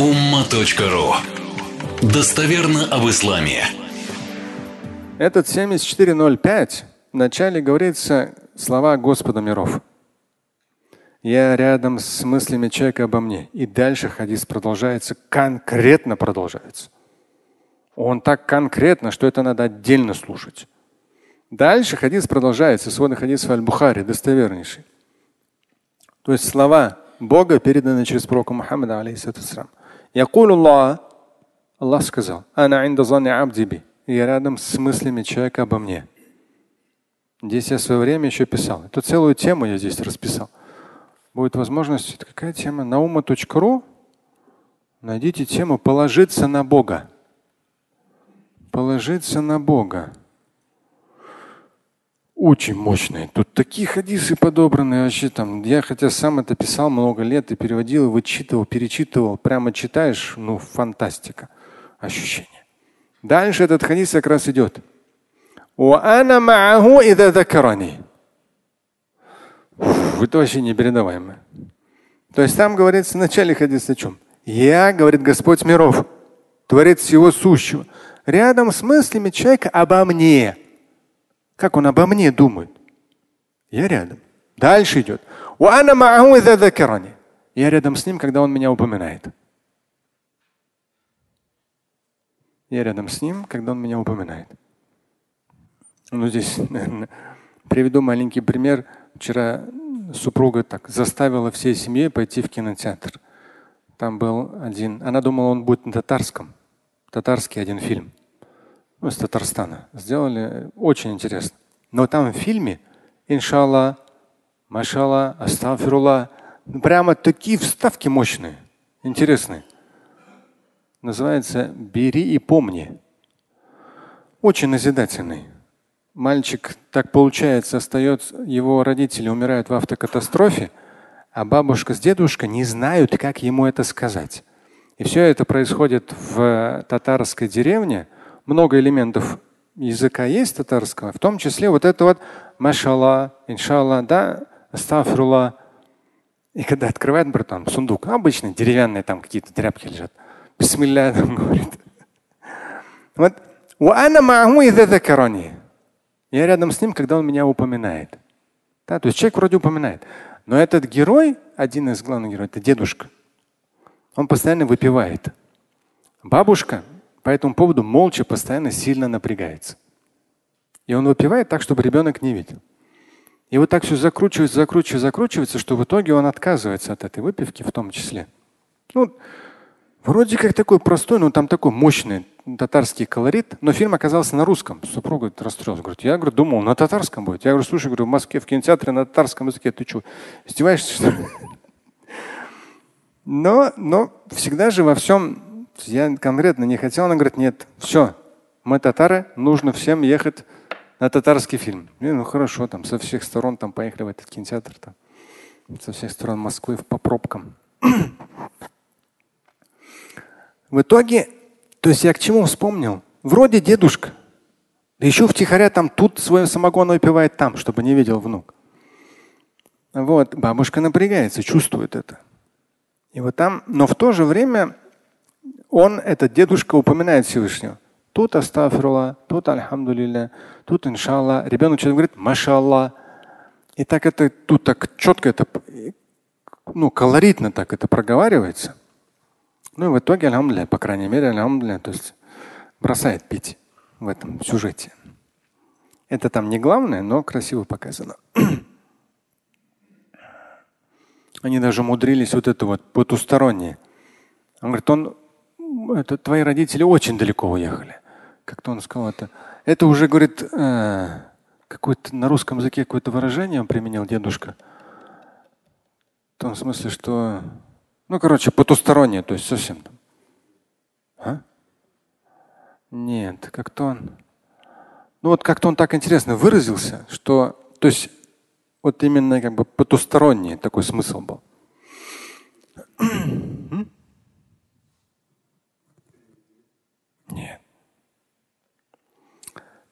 umma.ru Достоверно об исламе. Этот 7405 в начале говорится слова Господа миров. Я рядом с мыслями человека обо мне. И дальше хадис продолжается, конкретно продолжается. Он так конкретно, что это надо отдельно слушать. Дальше хадис продолжается. Сводный хадис Аль-Бухари, достовернейший. То есть слова Бога переданы через пророка Мухаммада, алейхиссалам. Якулу Аллах, сказал, Ана инда абди Я рядом с мыслями человека обо мне. Здесь я в свое время еще писал. Эту целую тему я здесь расписал. Будет возможность, это какая тема? Наума.ру. Найдите тему «Положиться на Бога». Положиться на Бога. Очень мощные. Тут такие хадисы подобраны вообще там. Я хотя сам это писал много лет и переводил, вычитывал, перечитывал. Прямо читаешь, ну фантастика. Ощущение. Дальше этот хадис как раз идет. Это вообще непередаваемо. То есть там говорится в начале хадиса о чем? Я, говорит Господь миров, творец всего сущего. Рядом с мыслями человека обо мне. Как он обо мне думает? Я рядом. Дальше идет. Я рядом с ним, когда он меня упоминает. Я рядом с ним, когда он меня упоминает. Ну, здесь, наверное, приведу маленький пример. Вчера супруга так заставила всей семьей пойти в кинотеатр. Там был один. Она думала, он будет на татарском. Татарский один фильм ну, из Татарстана. Сделали очень интересно. Но там в фильме, иншалла, машалла, астафирулла, ну, прямо такие вставки мощные, интересные. Называется «Бери и помни». Очень назидательный. Мальчик, так получается, остается, его родители умирают в автокатастрофе, а бабушка с дедушкой не знают, как ему это сказать. И все это происходит в татарской деревне – много элементов языка есть татарского, в том числе вот это вот машалла, иншалла, да, астафрула. И когда открывает, братан, сундук, обычный, деревянные там какие-то тряпки лежат. Бисмилля там говорит. Вот. Я рядом с ним, когда он меня упоминает. Да, то есть человек вроде упоминает. Но этот герой, один из главных героев, это дедушка. Он постоянно выпивает. Бабушка по этому поводу молча постоянно сильно напрягается. И он выпивает так, чтобы ребенок не видел. И вот так все закручивается, закручивается, закручивается, что в итоге он отказывается от этой выпивки в том числе. Ну, вроде как такой простой, но там такой мощный татарский колорит, но фильм оказался на русском. Супруга расстроилась. Говорит, я говорю, думал, на татарском будет. Я говорю, слушай, говорю, в Москве в кинотеатре на татарском языке. Ты что, издеваешься, что ли? Но, но всегда же во всем я конкретно не хотел, она говорит, нет, все, мы татары, нужно всем ехать на татарский фильм. И, ну хорошо, там со всех сторон там поехали в этот кинотеатр, там, со всех сторон Москвы по пробкам. В итоге, то есть я к чему вспомнил? Вроде дедушка, да еще втихаря там тут свой самогон выпивает там, чтобы не видел внук. Вот, бабушка напрягается, чувствует это. И вот там, но в то же время он, этот дедушка, упоминает Всевышнего. Тут астафрула, тут альхамдулилля, тут иншалла. Ребенок что-то говорит, машалла. И так это тут так четко это, ну, колоритно так это проговаривается. Ну и в итоге, альхамдулилля, по крайней мере, альхамдулилля, то есть бросает пить в этом сюжете. Это там не главное, но красиво показано. Они даже умудрились вот это вот потустороннее. Он говорит, он это твои родители очень далеко уехали. Как-то он сказал это. Это уже, говорит, э, какое-то на русском языке какое-то выражение он применил дедушка. В том смысле, что, ну, короче, потустороннее, то есть совсем. А? Нет, как-то он, ну вот как-то он так интересно выразился, что, то есть, вот именно как бы потусторонний такой смысл был.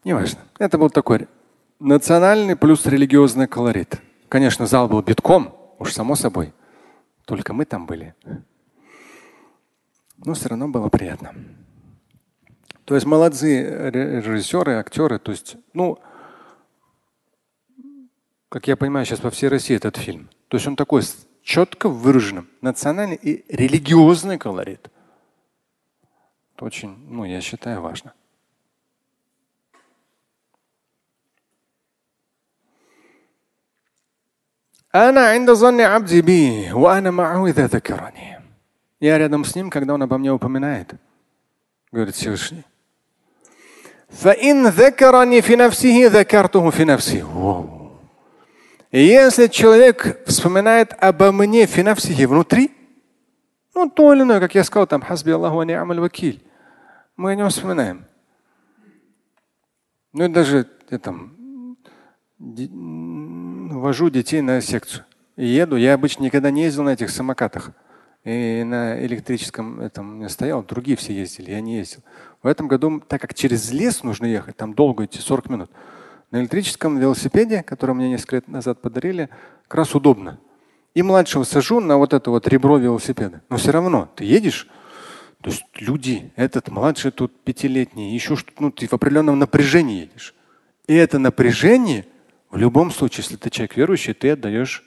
Неважно. Это был такой национальный плюс религиозный колорит. Конечно, зал был битком, уж само собой. Только мы там были. Но все равно было приятно. То есть молодцы режиссеры, актеры. То есть, ну, как я понимаю, сейчас по всей России этот фильм. То есть он такой четко выраженным национальный и религиозный колорит. Это очень, ну, я считаю, важно. أنا عند ظن عبدي بي وأنا معه إذا ذكرني. Я рядом с ним, когда он обо мне упоминает, говорит Всевышний. فإن ذكرني في نفسه ذكرته في نفسي. И если человек вспоминает обо мне финавсихи внутри, ну то или иное, как я сказал, там хасби Аллаху амаль вакиль, мы о нем вспоминаем. Ну и даже я там вожу детей на секцию. И еду. Я обычно никогда не ездил на этих самокатах. И на электрическом этом не стоял, другие все ездили, я не ездил. В этом году, так как через лес нужно ехать, там долго идти, 40 минут, на электрическом велосипеде, который мне несколько лет назад подарили, как раз удобно. И младшего сажу на вот это вот ребро велосипеда. Но все равно ты едешь, то есть люди, этот младший тут пятилетний, еще что-то, ну, ты в определенном напряжении едешь. И это напряжение в любом случае, если ты человек верующий, ты отдаешь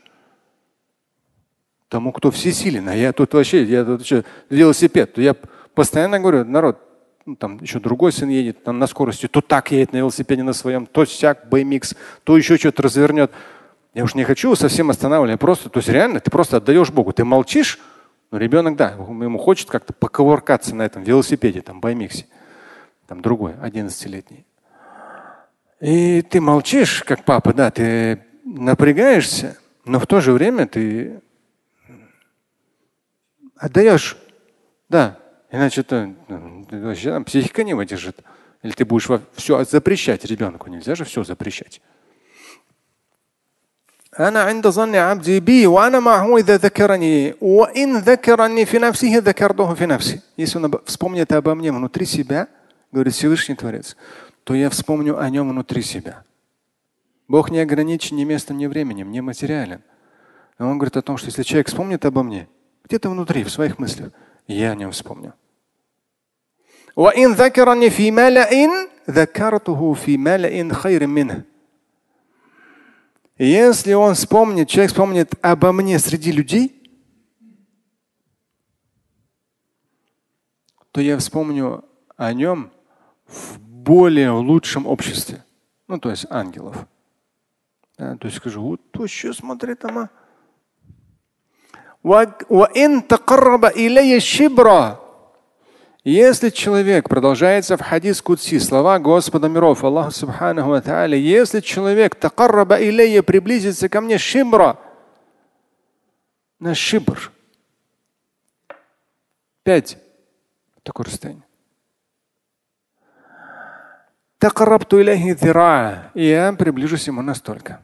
тому, кто всесилен. А я тут вообще, я тут еще велосипед. Я постоянно говорю, народ, ну, там еще другой сын едет там, на скорости, то так едет на велосипеде на своем, то сяк, BMX, то еще что-то развернет. Я уж не хочу совсем останавливать, просто, то есть реально ты просто отдаешь Богу. Ты молчишь, но ребенок, да, ему хочет как-то поковыркаться на этом велосипеде, там, BMX, там другой, 11-летний. И ты молчишь, как папа, да, ты напрягаешься, но в то же время ты отдаешь. Да, иначе это ну, вообще там, психика не выдержит. Или ты будешь все запрещать ребенку. Нельзя же все запрещать. أنا عند ظن عبدي بي وأنا معه إذا ذكرني وإن ذكرني في نفسه ذكرته في نفسي. Если он вспомнит обо мне внутри себя, говорит Всевышний Творец, то я вспомню о нем внутри себя. Бог не ограничен ни местом, ни временем, не материален. И он говорит о том, что если человек вспомнит обо мне, где-то внутри, в своих мыслях, я о нем вспомню. Если он вспомнит, человек вспомнит обо мне среди людей, то я вспомню о нем в более лучшем обществе. Ну, то есть ангелов. Да, то есть скажу, вот то еще смотри там. Если человек, продолжается в хадис Кудси, слова Господа миров, Аллаха Субханаху Та'аля, если человек такарраба илейя приблизится ко мне шибра, на шибр, пять, такое расстояние. И я приближусь ему настолько.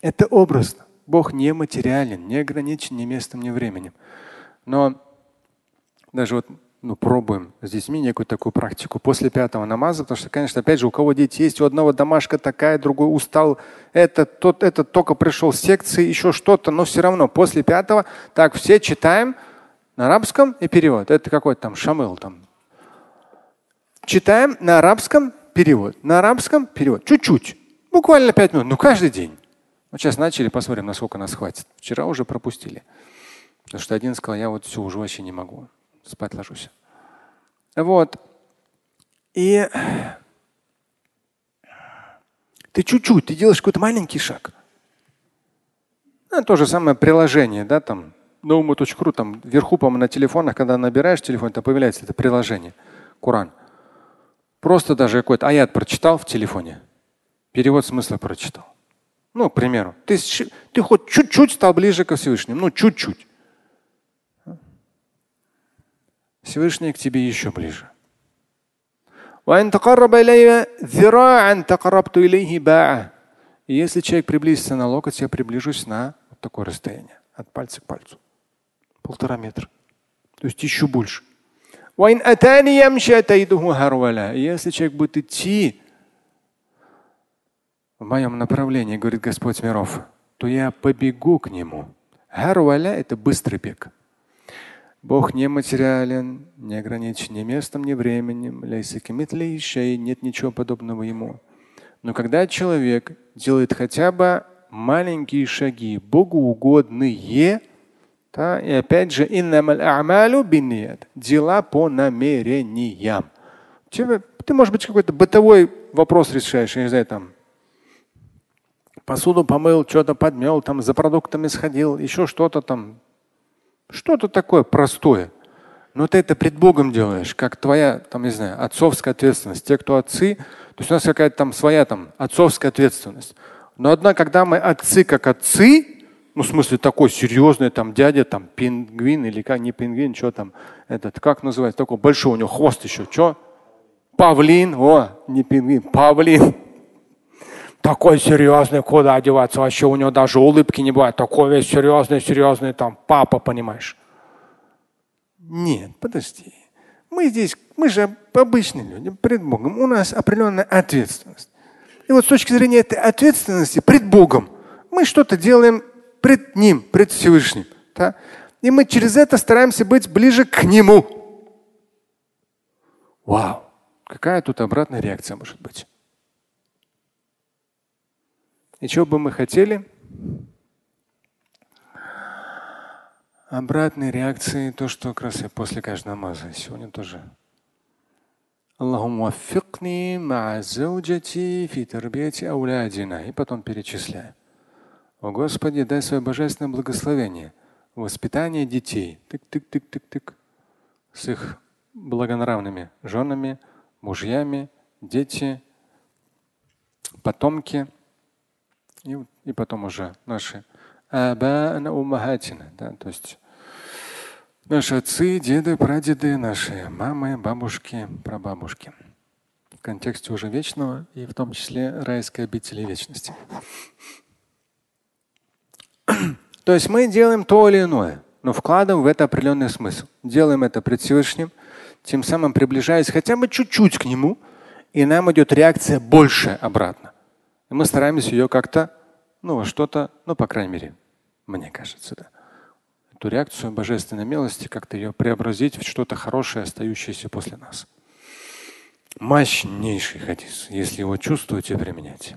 Это образно. Бог не материален, не ограничен ни местом, ни временем. Но даже вот ну, пробуем с детьми некую такую практику после пятого намаза, потому что, конечно, опять же, у кого дети есть, у одного домашка такая, другой устал, этот, тот, этот только пришел с секции, еще что-то, но все равно после пятого так все читаем на арабском и перевод. Это какой-то там шамыл там. Читаем на арабском перевод. На арабском перевод. Чуть-чуть. Буквально пять минут. Ну, каждый день. Вот сейчас начали, посмотрим, насколько нас хватит. Вчера уже пропустили. Потому что один сказал, я вот все, уже вообще не могу. Спать ложусь. Вот. И ты чуть-чуть, ты делаешь какой-то маленький шаг. Ну, то же самое приложение, да, там, naumu.ru, там вверху, по-моему, на телефонах, когда набираешь телефон, там появляется это приложение, Куран. Просто даже какой-то аят прочитал в телефоне, перевод смысла прочитал. Ну, к примеру, ты, ты хоть чуть-чуть стал ближе ко Всевышнему, ну чуть-чуть. Всевышний к тебе еще ближе. И если человек приблизится на локоть, я приближусь на вот такое расстояние, от пальца к пальцу. Полтора метра. То есть еще больше. Если человек будет идти в моем направлении, говорит Господь миров, то я побегу к нему. Харваля – это быстрый бег. Бог не материален, не ограничен ни местом, ни временем. Нет ничего подобного Ему. Но когда человек делает хотя бы маленькие шаги, богоугодные, да, и опять же, дела по намерениям. Тебе, ты, может быть, какой-то бытовой вопрос решаешь, я не знаю, там, посуду помыл, что-то подмел, там, за продуктами сходил, еще что-то там, что-то такое простое. Но ты это пред Богом делаешь, как твоя, там, не знаю, отцовская ответственность. Те, кто отцы, то есть у нас какая-то там своя там отцовская ответственность. Но одна, когда мы отцы как отцы, ну, в смысле такой серьезный там дядя, там пингвин или как, не пингвин, что там, этот, как называется, такой большой у него хвост еще, что? Павлин, о, не пингвин, павлин. Такой серьезный, куда одеваться, вообще у него даже улыбки не бывает, такой весь серьезный, серьезный там папа, понимаешь? Нет, подожди. Мы здесь, мы же обычные люди, пред Богом. У нас определенная ответственность. И вот с точки зрения этой ответственности пред Богом мы что-то делаем пред Ним, пред Всевышним. Да? И мы через это стараемся быть ближе к Нему. Вау! Какая тут обратная реакция может быть? И чего бы мы хотели? Обратной реакции то, что как раз я после каждого намаза сегодня тоже. Аллахум ваффикни ма зауджати фи тарбияти. И потом перечисляю. О Господи, дай свое божественное благословение воспитание детей. Тык-тык-тык-тык-тык. С их благонравными женами, мужьями, дети, потомки. И, и потом уже наши аба'на умахатина, да, то есть наши отцы, деды, прадеды, наши мамы, бабушки, прабабушки. В контексте уже вечного и в том числе райской обители вечности. То есть мы делаем то или иное, но вкладываем в это определенный смысл. Делаем это пред Всевышним, тем самым приближаясь хотя бы чуть-чуть к нему, и нам идет реакция больше обратно. И мы стараемся ее как-то ну, что-то, ну, по крайней мере, мне кажется, да. Эту реакцию божественной милости как-то ее преобразить в что-то хорошее, остающееся после нас. Мощнейший хадис. Если его чувствуете, применяйте.